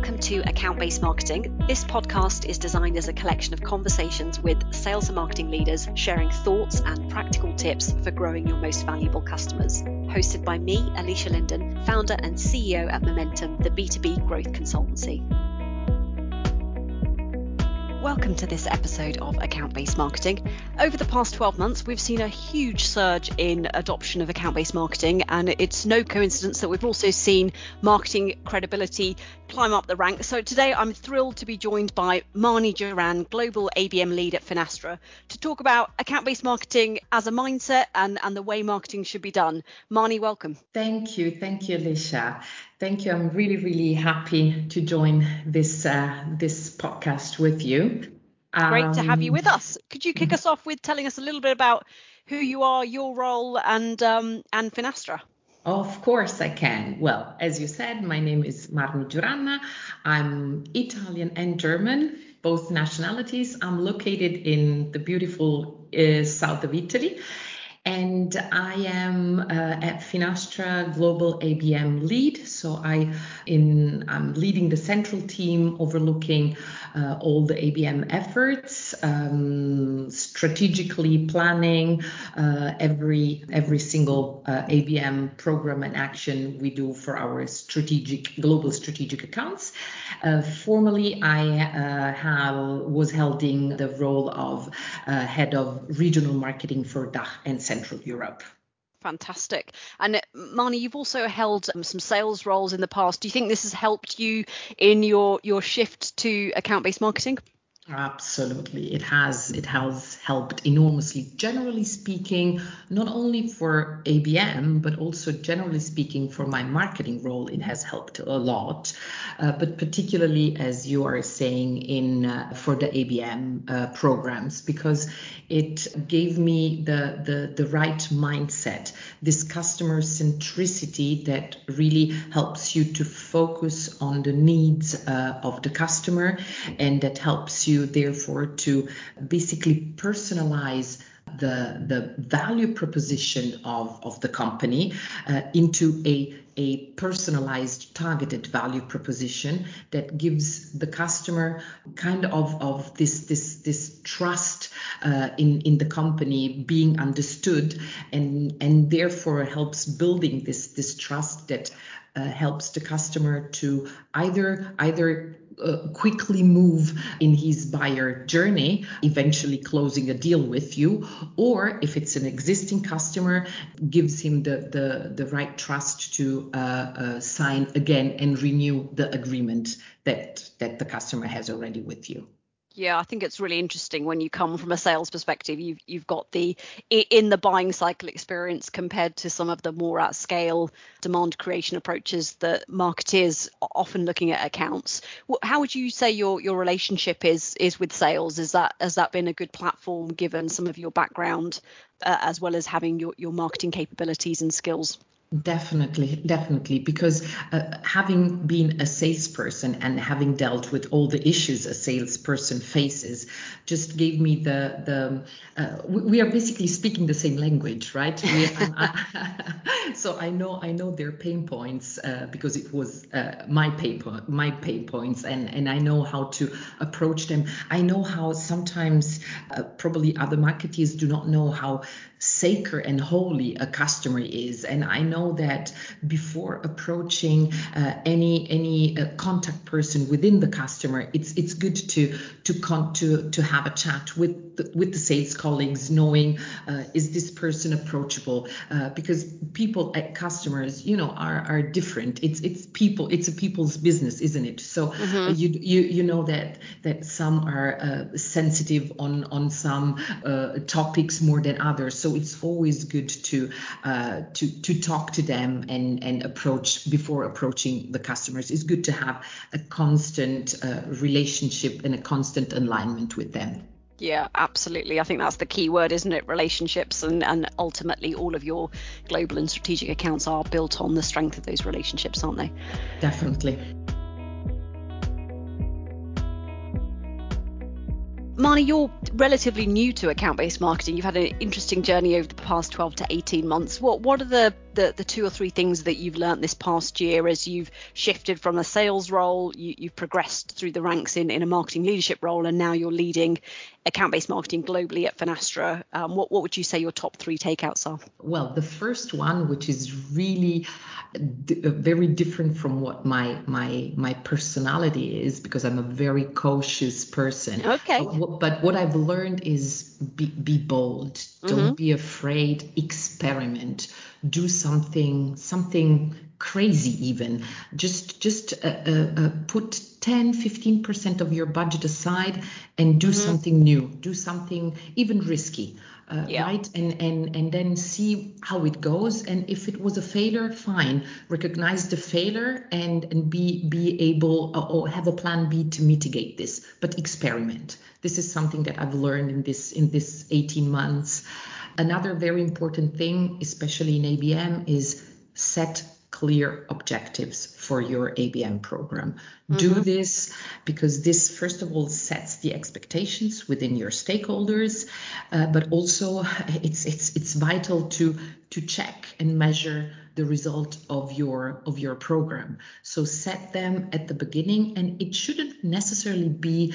Welcome to Account Based Marketing. This podcast is designed as a collection of conversations with sales and marketing leaders sharing thoughts and practical tips for growing your most valuable customers. Hosted by me, Alisha Lyndon, founder and CEO at Momentum, the B2B growth consultancy. Welcome to this episode of Account Based Marketing. Over the past 12 months, we've seen a huge surge in adoption of account based marketing, and it's no coincidence that we've also seen marketing credibility climb up the ranks. So today I'm thrilled to be joined by Marnie Duran, Global ABM Lead at Finastra, to talk about account based marketing as a mindset and, and the way marketing should be done. Marnie, welcome. Thank you. Thank you, Alicia. Thank you. I'm really, really happy to join this uh, this podcast with you. Great um, to have you with um, us. Could you kick us off with telling us a little bit about who you are, your role, and um, and Finastra? Of course I can. Well, as you said, my name is Marni Giuranna. I'm Italian and German, both nationalities. I'm located in the beautiful uh, south of Italy and I am uh, at Finastra Global ABM lead. So I in I'm leading the central team overlooking uh, all the ABM efforts, um, strategically planning uh, every every single uh, ABM program and action we do for our strategic global strategic accounts. Uh, formally, I uh, have was holding the role of head of regional marketing for DACH and Central Europe. Fantastic. And uh, Marnie, you've also held um, some sales roles in the past. Do you think this has helped you in your your shift to account-based marketing? Absolutely. It has it has helped enormously generally speaking not only for ABM but also generally speaking for my marketing role it has helped a lot uh, but particularly as you are saying in uh, for the ABM uh, programs because it gave me the the the right mindset this customer centricity that really helps you to focus on the needs uh, of the customer and that helps you therefore to basically personalize the the value proposition of of the company uh, into a a personalized targeted value proposition that gives the customer kind of of this this this trust uh, in in the company being understood and and therefore helps building this this trust that uh, helps the customer to either either uh, quickly move in his buyer journey, eventually closing a deal with you, or if it's an existing customer, gives him the the, the right trust to sign again and renew the agreement that that the customer has already with you. Yeah, I think it's really interesting when you come from a sales perspective. You've you've got the in the buying cycle experience compared to some of the more at scale demand creation approaches that marketeers are often looking at accounts. How would you say your your relationship is is with sales? Is that has that been a good platform given some of your background uh, as well as having your your marketing capabilities and skills? Definitely, definitely, because uh, having been a salesperson and having dealt with all the issues a salesperson faces, just gave me the the. Uh, we are basically speaking the same language, right? We, I, so I know I know their pain points uh, because it was uh, my pain my pain points, and and I know how to approach them. I know how sometimes uh, probably other marketers do not know how sacred and holy a customer is. And i know that before approaching uh, any any uh, contact person within the customer it's it's good to to con- to to have a chat with the, with the sales colleagues knowing uh, is this person approachable? Uh, because people at customers you know are are different. It's it's people it's a people's business isn't it? So mm-hmm. you you you know that that some are uh, sensitive on on some uh, topics more than others. So it's always good to uh, to to talk to them and and approach before approaching the customers. It's good to have a constant uh, relationship and a constant alignment with them. Yeah, absolutely. I think that's the key word, isn't it? Relationships, and and ultimately, all of your global and strategic accounts are built on the strength of those relationships, aren't they? Definitely. Marnie, you're relatively new to account-based marketing. You've had an interesting journey over the past 12 to 18 months. What what are the the, the two or three things that you've learned this past year as you've shifted from a sales role, you, you've progressed through the ranks in, in a marketing leadership role, and now you're leading account based marketing globally at Finastra. Um, what, what would you say your top three takeouts are? Well, the first one, which is really d- uh, very different from what my my my personality is, because I'm a very cautious person. Okay. But what, but what I've learned is be, be bold. Mm-hmm. Don't be afraid. Experiment. Do something something crazy even just just uh, uh, uh, put 10 15% of your budget aside and do mm-hmm. something new do something even risky uh, yeah. right and and and then see how it goes and if it was a failure fine. Recognize the failure and and be be able uh, or have a plan b to mitigate this but experiment. This is something that i've learned in this in this 18 months. Another very important thing especially in abm is set clear objectives for your ABM program. Mm-hmm. Do this because this, first of all, sets the expectations within your stakeholders, uh, but also it's it's it's vital to to check and measure the result of your of your program. So set them at the beginning, and it shouldn't necessarily be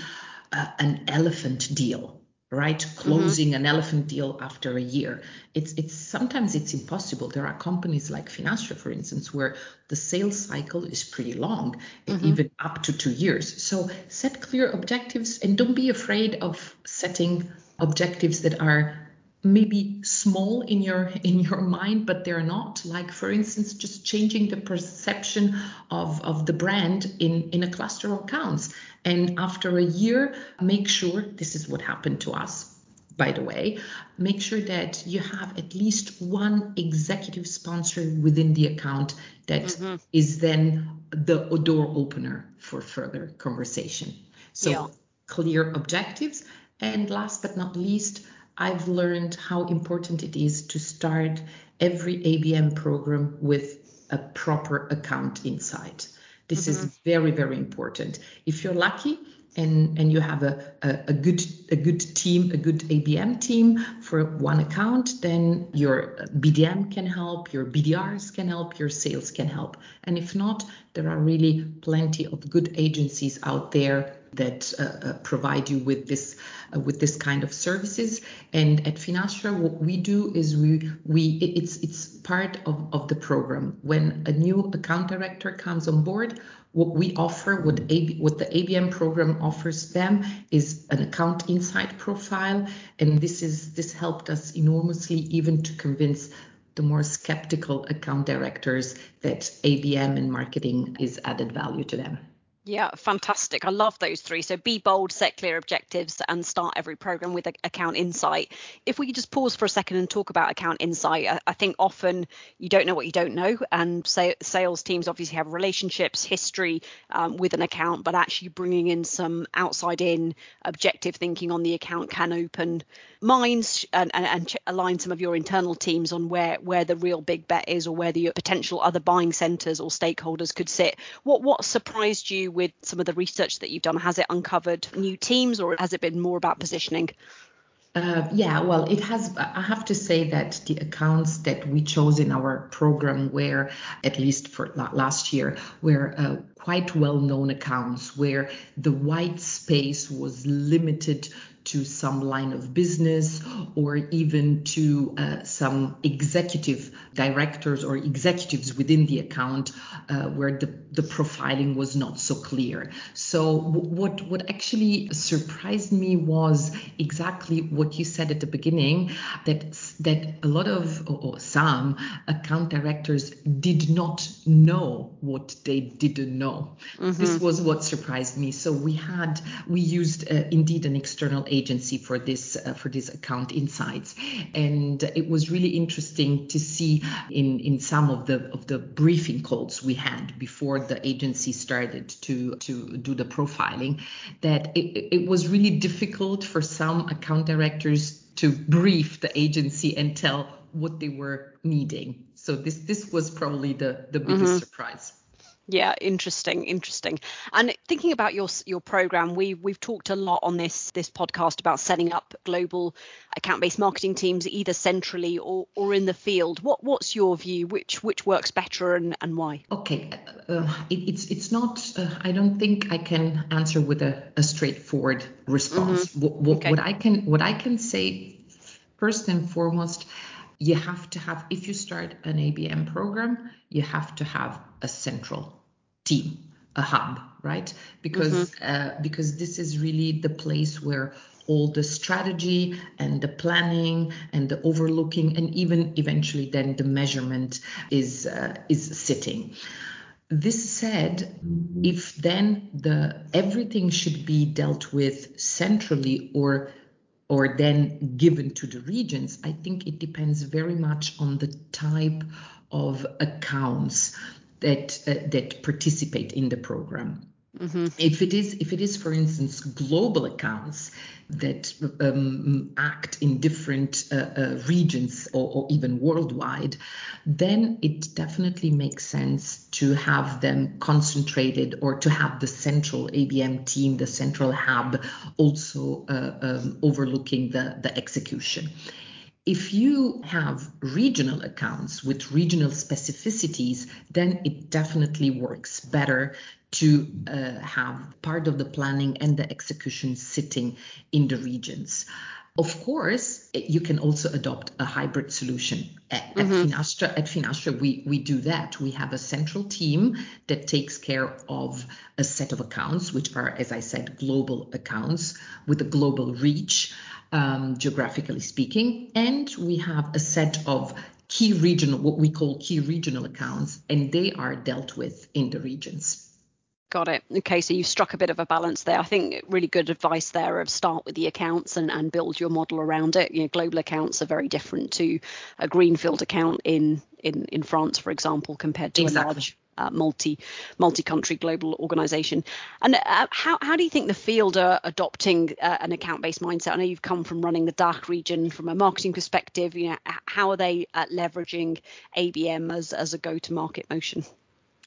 uh, an elephant deal right mm-hmm. closing mm-hmm. an elephant deal after a year it's it's sometimes it's impossible there are companies like Finastra for instance where the sales cycle is pretty long mm-hmm. even up to 2 years so set clear objectives and don't be afraid of setting objectives that are maybe small in your in your mind but they're not like for instance just changing the perception of of the brand in in a cluster of accounts and after a year make sure this is what happened to us by the way make sure that you have at least one executive sponsor within the account that mm-hmm. is then the door opener for further conversation so yeah. clear objectives and last but not least I've learned how important it is to start every ABM program with a proper account insight. This mm-hmm. is very, very important. If you're lucky and, and you have a, a, a, good a good team, a good ABM team for one account, then your BDM can help, your BDRs can help, your sales can help. And if not, there are really plenty of good agencies out there that uh, uh, provide you with this uh, with this kind of services. And at Finastra, what we do is we we it's it's part of, of the program. When a new account director comes on board, what we offer, what AB, what the ABM program offers them, is an account insight profile, and this is this helped us enormously even to convince the more skeptical account directors that ABM and marketing is added value to them. Yeah, fantastic. I love those three. So be bold, set clear objectives, and start every program with account insight. If we could just pause for a second and talk about account insight, I, I think often you don't know what you don't know, and say, sales teams obviously have relationships, history um, with an account, but actually bringing in some outside in objective thinking on the account can open minds and, and, and align some of your internal teams on where where the real big bet is or where the potential other buying centers or stakeholders could sit. What what surprised you? With some of the research that you've done? Has it uncovered new teams or has it been more about positioning? Uh, yeah, well, it has. I have to say that the accounts that we chose in our program were, at least for last year, were uh, quite well known accounts where the white space was limited to some line of business or even to uh, some executive directors or executives within the account uh, where the, the profiling was not so clear. So what what actually surprised me was exactly what you said at the beginning that that a lot of or some account directors did not know what they didn't know. Mm-hmm. This was what surprised me. So we had we used uh, indeed an external agency for this uh, for this account insights, and it was really interesting to see in in some of the of the briefing calls we had before the agency started to to do the profiling that it, it was really difficult for some account directors to brief the agency and tell what they were needing. So this this was probably the the biggest mm-hmm. surprise. Yeah, interesting, interesting. And thinking about your your program, we we've talked a lot on this this podcast about setting up global account-based marketing teams either centrally or or in the field. What what's your view? Which which works better and and why? Okay, uh, it, it's it's not. Uh, I don't think I can answer with a, a straightforward response. Mm-hmm. What, what, okay. what I can what I can say first and foremost you have to have if you start an abm program you have to have a central team a hub right because mm-hmm. uh, because this is really the place where all the strategy and the planning and the overlooking and even eventually then the measurement is uh, is sitting this said if then the everything should be dealt with centrally or or then given to the regions, I think it depends very much on the type of accounts that uh, that participate in the program. Mm-hmm. If it is, if it is, for instance, global accounts that um, act in different uh, uh, regions or, or, even worldwide, then it definitely makes sense to have them concentrated or to have the central ABM team, the central hub, also uh, um, overlooking the, the execution if you have regional accounts with regional specificities, then it definitely works better to uh, have part of the planning and the execution sitting in the regions. Of course, you can also adopt a hybrid solution. At, mm-hmm. at, Finastra, at Finastra, we, we do that. We have a central team that takes care of a set of accounts, which are, as I said, global accounts with a global reach, um, geographically speaking. And we have a set of key regional, what we call key regional accounts, and they are dealt with in the regions. Got it. Okay, so you've struck a bit of a balance there. I think really good advice there of start with the accounts and, and build your model around it. You know, global accounts are very different to a greenfield account in in, in France, for example, compared to exactly. a large uh, multi multi country global organization. And uh, how how do you think the field are adopting uh, an account based mindset? I know you've come from running the DACH region from a marketing perspective. You know, how are they uh, leveraging ABM as as a go to market motion?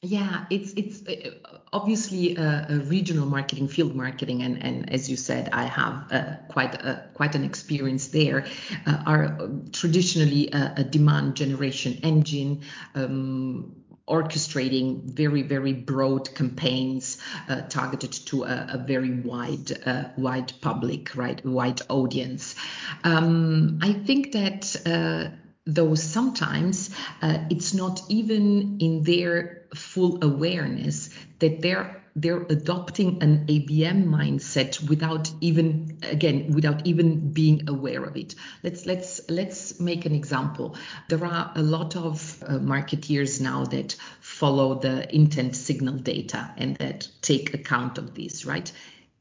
Yeah, it's it's uh, obviously a, a, regional marketing, field marketing, and and as you said, I have uh, quite a, quite an experience there. Uh, are traditionally a, a, demand generation engine. Um, orchestrating very very broad campaigns uh, targeted to a, a very wide uh, wide public right wide audience um, i think that uh, though sometimes uh, it's not even in their full awareness that they're they're adopting an ABM mindset without even again without even being aware of it. Let's let's let's make an example. There are a lot of uh, marketeers now that follow the intent signal data and that take account of this, right?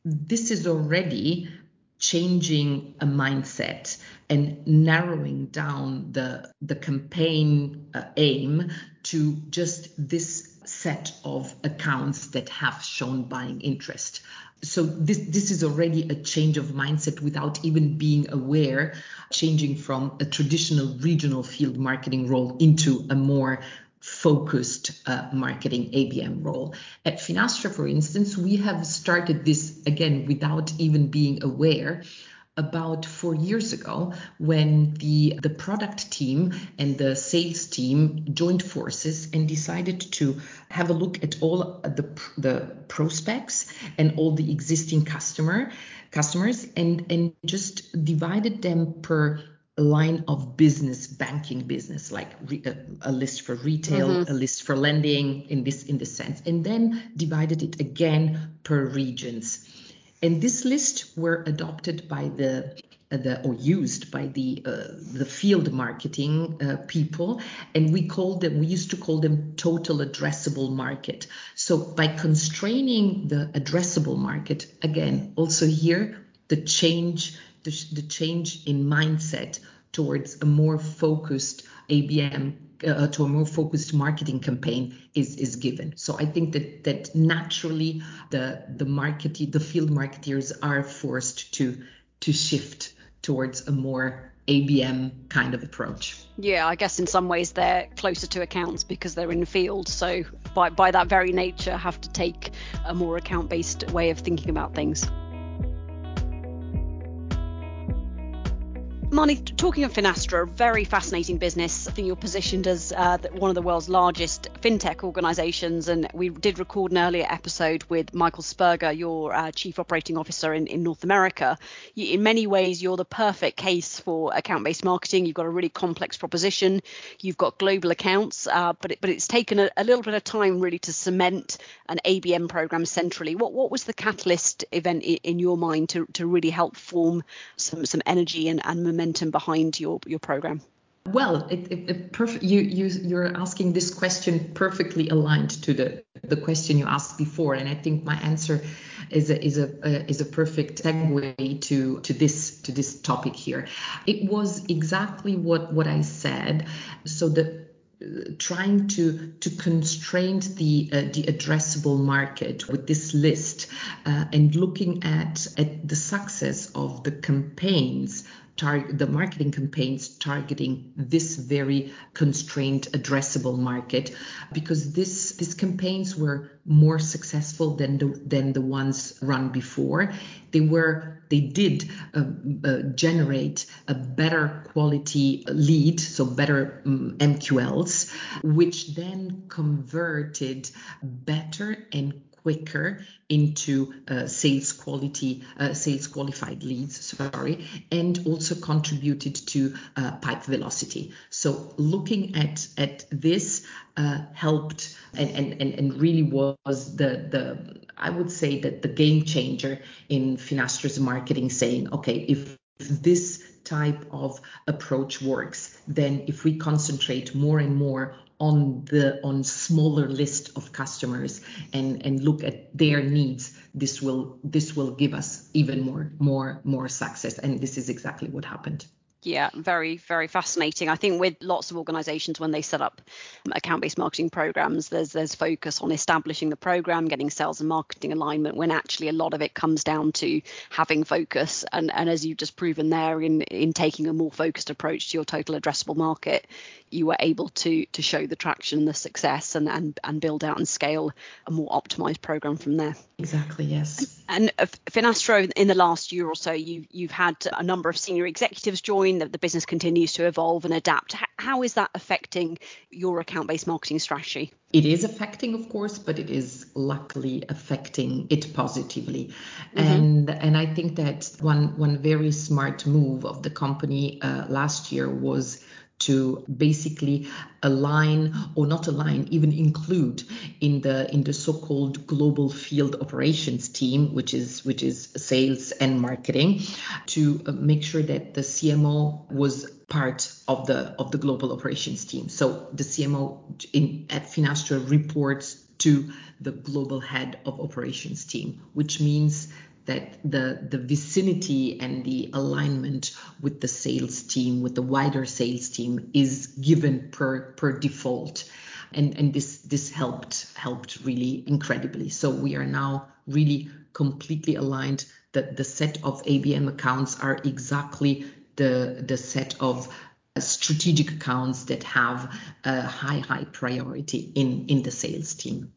This is already changing a mindset and narrowing down the the campaign uh, aim to just this set of accounts that have shown buying interest. So this this is already a change of mindset without even being aware changing from a traditional regional field marketing role into a more focused uh, marketing ABM role. At Finastra, for instance, we have started this again without even being aware about four years ago when the the product team and the sales team joined forces and decided to have a look at all the the prospects and all the existing customer customers and and just divided them per line of business banking business like re, a, a, list for retail mm-hmm. a list for lending in this in this sense and then divided it again per regions and this list were adopted by the the, or used by the uh, the field marketing uh, people, and we called them. We used to call them total addressable market. So by constraining the addressable market, again, also here the change the, the change in mindset towards a more focused ABM uh, to a more focused marketing campaign is is given. So I think that that naturally the the market the field marketeers are forced to to shift towards a more ABM kind of approach. Yeah, I guess in some ways they're closer to accounts because they're in the field. So by by that very nature have to take a more account based way of thinking about things. Marnie, talking of Finastra, a very fascinating business. I think you're positioned as uh, one of the world's largest fintech organizations. And we did record an earlier episode with Michael Sperger, your uh, chief operating officer in, in North America. You, in many ways, you're the perfect case for account based marketing. You've got a really complex proposition, you've got global accounts, uh, but, it, but it's taken a, a, little bit of time really to cement an ABM program centrally. What, what was the catalyst event in, in your mind to, to really help form some, some energy and, and momentum? Momentum behind your your program? Well, it, it, it perfect. You you you're asking this question perfectly aligned to the the question you asked before, and I think my answer is a is a is a perfect segue to to this to this topic here. It was exactly what what I said. So the trying to to constrain the uh, the addressable market with this list uh, and looking at at the success of the campaigns the marketing campaigns targeting this very constrained addressable market because this these campaigns were more successful than the than the ones run before. They were they did uh, uh, generate a better quality lead so better um, mqls which then converted better and quicker into uh, sales quality, uh, sales qualified leads, sorry, and also contributed to uh, pipe velocity. So looking at at this helped and, and, and, really was the the I would say that the game changer in Finastra's marketing, saying, okay, if this type of approach works, then if we concentrate more and more on the on smaller list of customers and and look at their needs this will this will give us even more more more success. And this is exactly what happened yeah, very, very fascinating. I think with lots of organizations, when they set up um, account based marketing programs, there's there's focus on establishing the program, getting sales and marketing alignment, when actually a lot of it comes down to having focus. And, and as you've just proven there, in, in taking a more focused approach to your total addressable market, you were able to to show the traction, the success, and, and, and build out and scale a more optimized program from there. Exactly, yes. And, and uh, Finastra, in the last year or so, you, you've had a number of senior executives join that the business continues to evolve and adapt. How is that affecting your account based marketing strategy? It is affecting, of course, but it is luckily affecting it positively. Mm-hmm. And and I think that one one very smart move of the company uh, last year was to basically align or not align even include in the in the so-called global field operations team which is which is sales and marketing to uh, make sure that the CMO was part of the of the global operations team. So the CMO in at Finastra reports to the global head of operations team which means that the the vicinity and the alignment with the sales team with the wider sales team is given per per default. And and this this helped helped really incredibly. So we are now really completely aligned that the set of ABM accounts are exactly the the set of strategic accounts that have a high high priority in in the sales team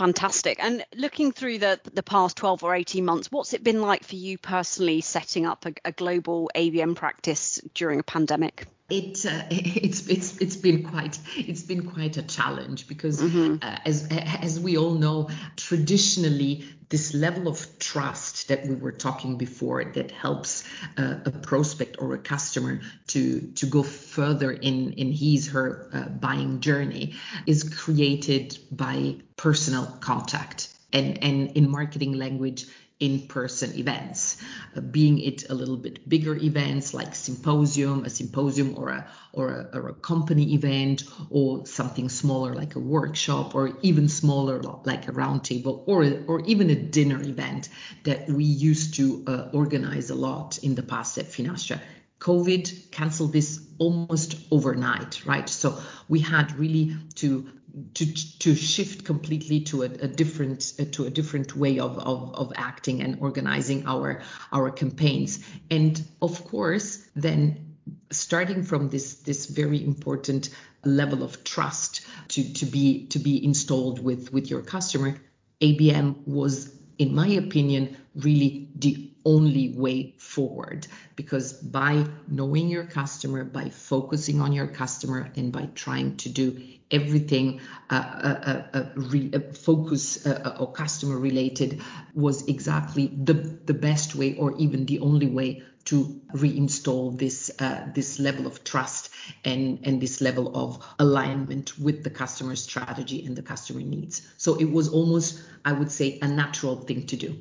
Fantastic. And looking through the the past 12 or 18 months, what's it been like for you personally setting up a, a global ABM practice during a pandemic? It uh, it's it's it's been quite it's been quite a challenge because mm-hmm. uh, as as we all know traditionally this level of trust that we were talking before that helps uh, a prospect or a customer to to go further in in his her uh, buying journey is created by personal contact and and in marketing language in-person events, uh, being it a little bit bigger events like symposium, a symposium or a or a, or a company event, or something smaller like a workshop, or even smaller like a roundtable, or or even a dinner event that we used to uh, organize a lot in the past at Finastra. COVID canceled this almost overnight, right? So we had really to to to shift completely to a, a different uh, to a different way of, of of acting and organizing our our campaigns and of course then starting from this this very important level of trust to, to be to be installed with with your customer abm was in my opinion really the only way forward because by knowing your customer by focusing on your customer and by trying to do everything uh, uh, uh, re- focus or customer related was exactly the the best way or even the only way to reinstall this uh, this level of trust and and this level of alignment with the customer strategy and the customer needs. So it was almost, I would say, a natural thing to do.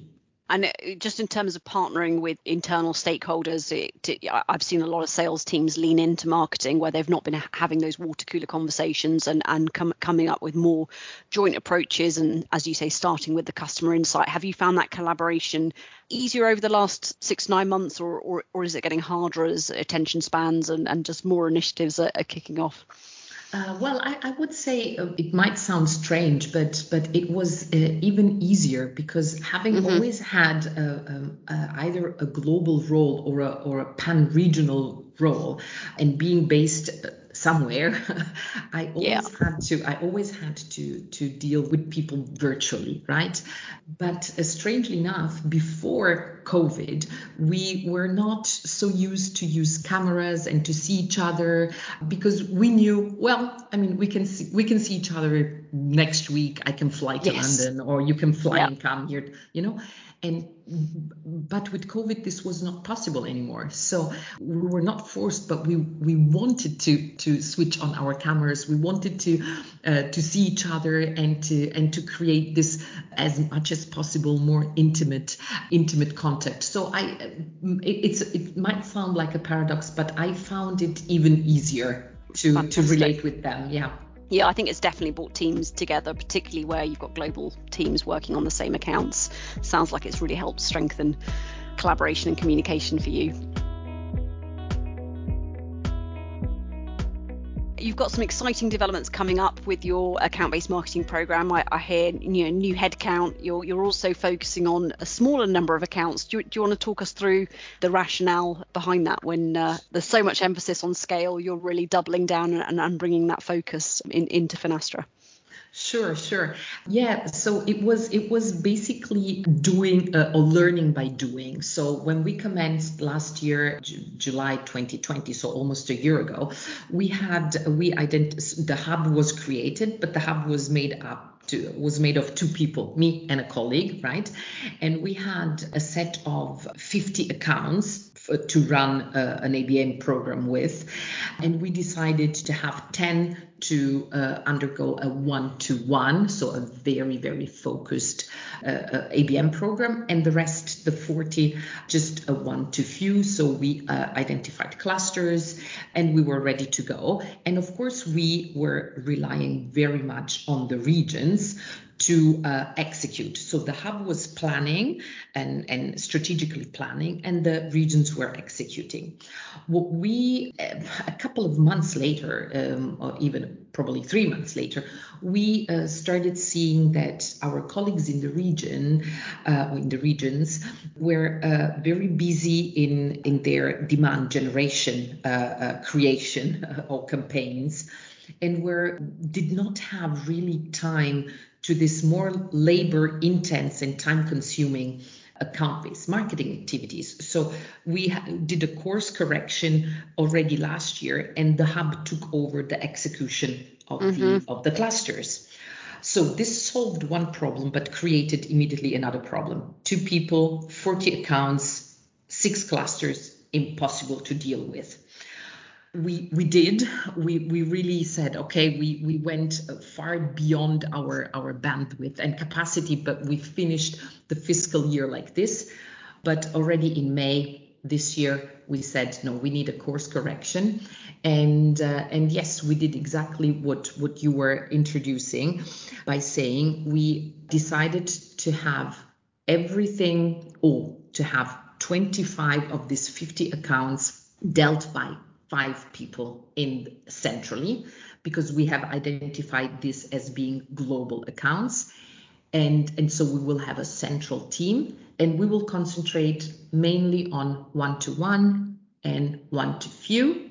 And uh, just in terms of partnering with internal stakeholders, it, it, I've seen a lot of sales teams lean into marketing where they've not been having those water cooler conversations and, and com- coming up with more joint approaches. And as you say, starting with the customer insight. Have you found that collaboration easier over the last six, nine months, or, or, or is it getting harder as attention spans and, and just more initiatives are, are kicking off? Uh, well, I, I, would say uh, it might sound strange, but but it was uh, even easier because having mm-hmm. always had a, um, either a global role or a or a pan regional role, and being based uh, somewhere i always yeah. had to i always had to to deal with people virtually right but uh, strangely enough before covid we were not so used to use cameras and to see each other because we knew well i mean we can see we can see each other next week i can fly to yes. london or you can fly yeah. and come here you know and but with covid this was not possible anymore. So we were not forced but we we wanted to to switch on our cameras. We wanted to uh, to see each other and to and to create this as much as possible more intimate intimate contact. So i it, it's it might sound like a paradox but i found it even easier to Fantastic. to relate with them. Yeah yeah, I think it's definitely brought teams together, particularly where you've got global teams working on the same accounts. Sounds like it's really helped strengthen collaboration and communication for you. You've got some exciting developments coming up with your account-based marketing program. I, I hear you know new headcount. You're you're also focusing on a smaller number of accounts. Do you, do you want to talk us through the rationale behind that? When uh, there's so much emphasis on scale, you're really doubling down and, and bringing that focus in, into Finastra. Sure, sure. Yeah, so it was it was basically doing uh, or learning by doing. So when we commenced last year, J- July 2020, so almost a year ago, we had we ident- the hub was created, but the hub was made up to, was made of two people, me and a colleague, right? And we had a set of 50 accounts to run uh, an ABM program with. And we decided to have 10 to uh, undergo a one to one, so a very, very focused uh, uh ABM program, and the rest, the 40, just a one to few. So we uh, identified clusters and we were ready to go. And of course, we were relying very much on the regions to uh, execute. So the hub was planning and, and strategically planning, and the regions were executing. What we, uh, a couple of months later, um, or even probably three months later, we uh, started seeing that our colleagues in the region, uh, in the regions, were uh, very busy in in their demand generation, uh, creation or campaigns and were did not have really time to this more labor intense and time consuming account based marketing activities. So we did a course correction already last year, and the hub took over the execution of mm-hmm. the of the clusters. So this solved one problem, but created immediately another problem. Two people, 40 accounts, six clusters, impossible to deal with we we did. We we really said okay we we went far beyond our our bandwidth and capacity but we finished the fiscal year like this. But already in may this year we said no we need a course correction. And uh, and yes we did exactly what what you were introducing by saying we decided to have everything or to have 25 of these 50 accounts dealt by five people in centrally because we have identified this as being global accounts. And and so we will have a central team and we will concentrate mainly on one to one and one to few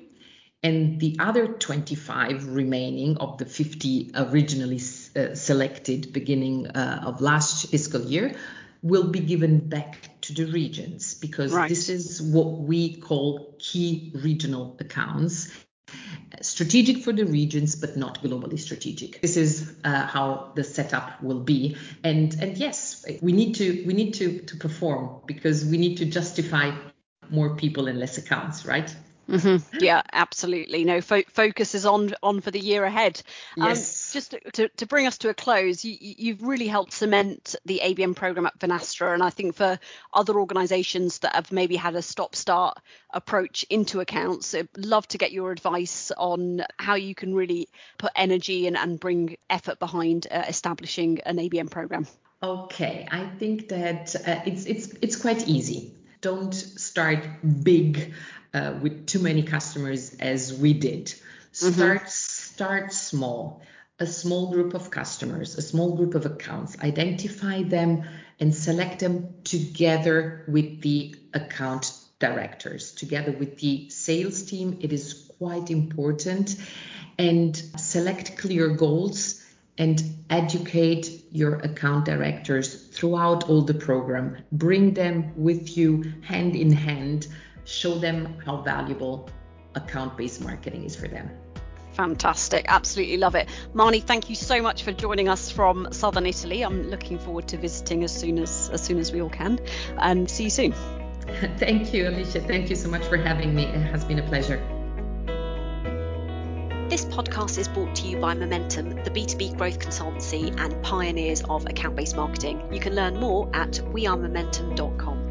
and the other 25 remaining of the 50 originally uh, selected beginning uh, of last fiscal year will be given back to the regions because right. this is what we call key regional accounts strategic for the regions but not globally strategic. This is uh, how the setup will be. And and yes we need to we need to to perform because we need to justify more people and less accounts right Mm-hmm. Yeah, absolutely. No, fo- focus is on on for the year ahead. Um, yes. Um, just to, to bring us to a close, you, have really helped cement the ABM program at Finastra, and I think for other organisations that have maybe had a stop-start approach into accounts, I'd love to get your advice on how you can really put energy and, and bring effort behind uh, establishing an ABM program. Okay, I think that uh, it's it's it's quite easy. Don't start big uh, with too many customers as we did. Mm-hmm. Start start small. A small group of customers, a small group of accounts, identify them and select them together with the account directors, together with the sales team. It is quite important. And select clear goals and educate your account directors throughout all the program. Bring them with you hand in hand show them how valuable account based marketing is for them. Fantastic. Absolutely love it. Marnie, thank you so much for joining us from southern Italy. I'm looking forward to visiting as soon as as soon as we all can. And see you soon. thank you, Alicia. Thank you so much for having me. It has been a pleasure. This podcast is brought to you by Momentum, the B2B growth consultancy and pioneers of account based marketing. You can learn more at wearemomentum.com.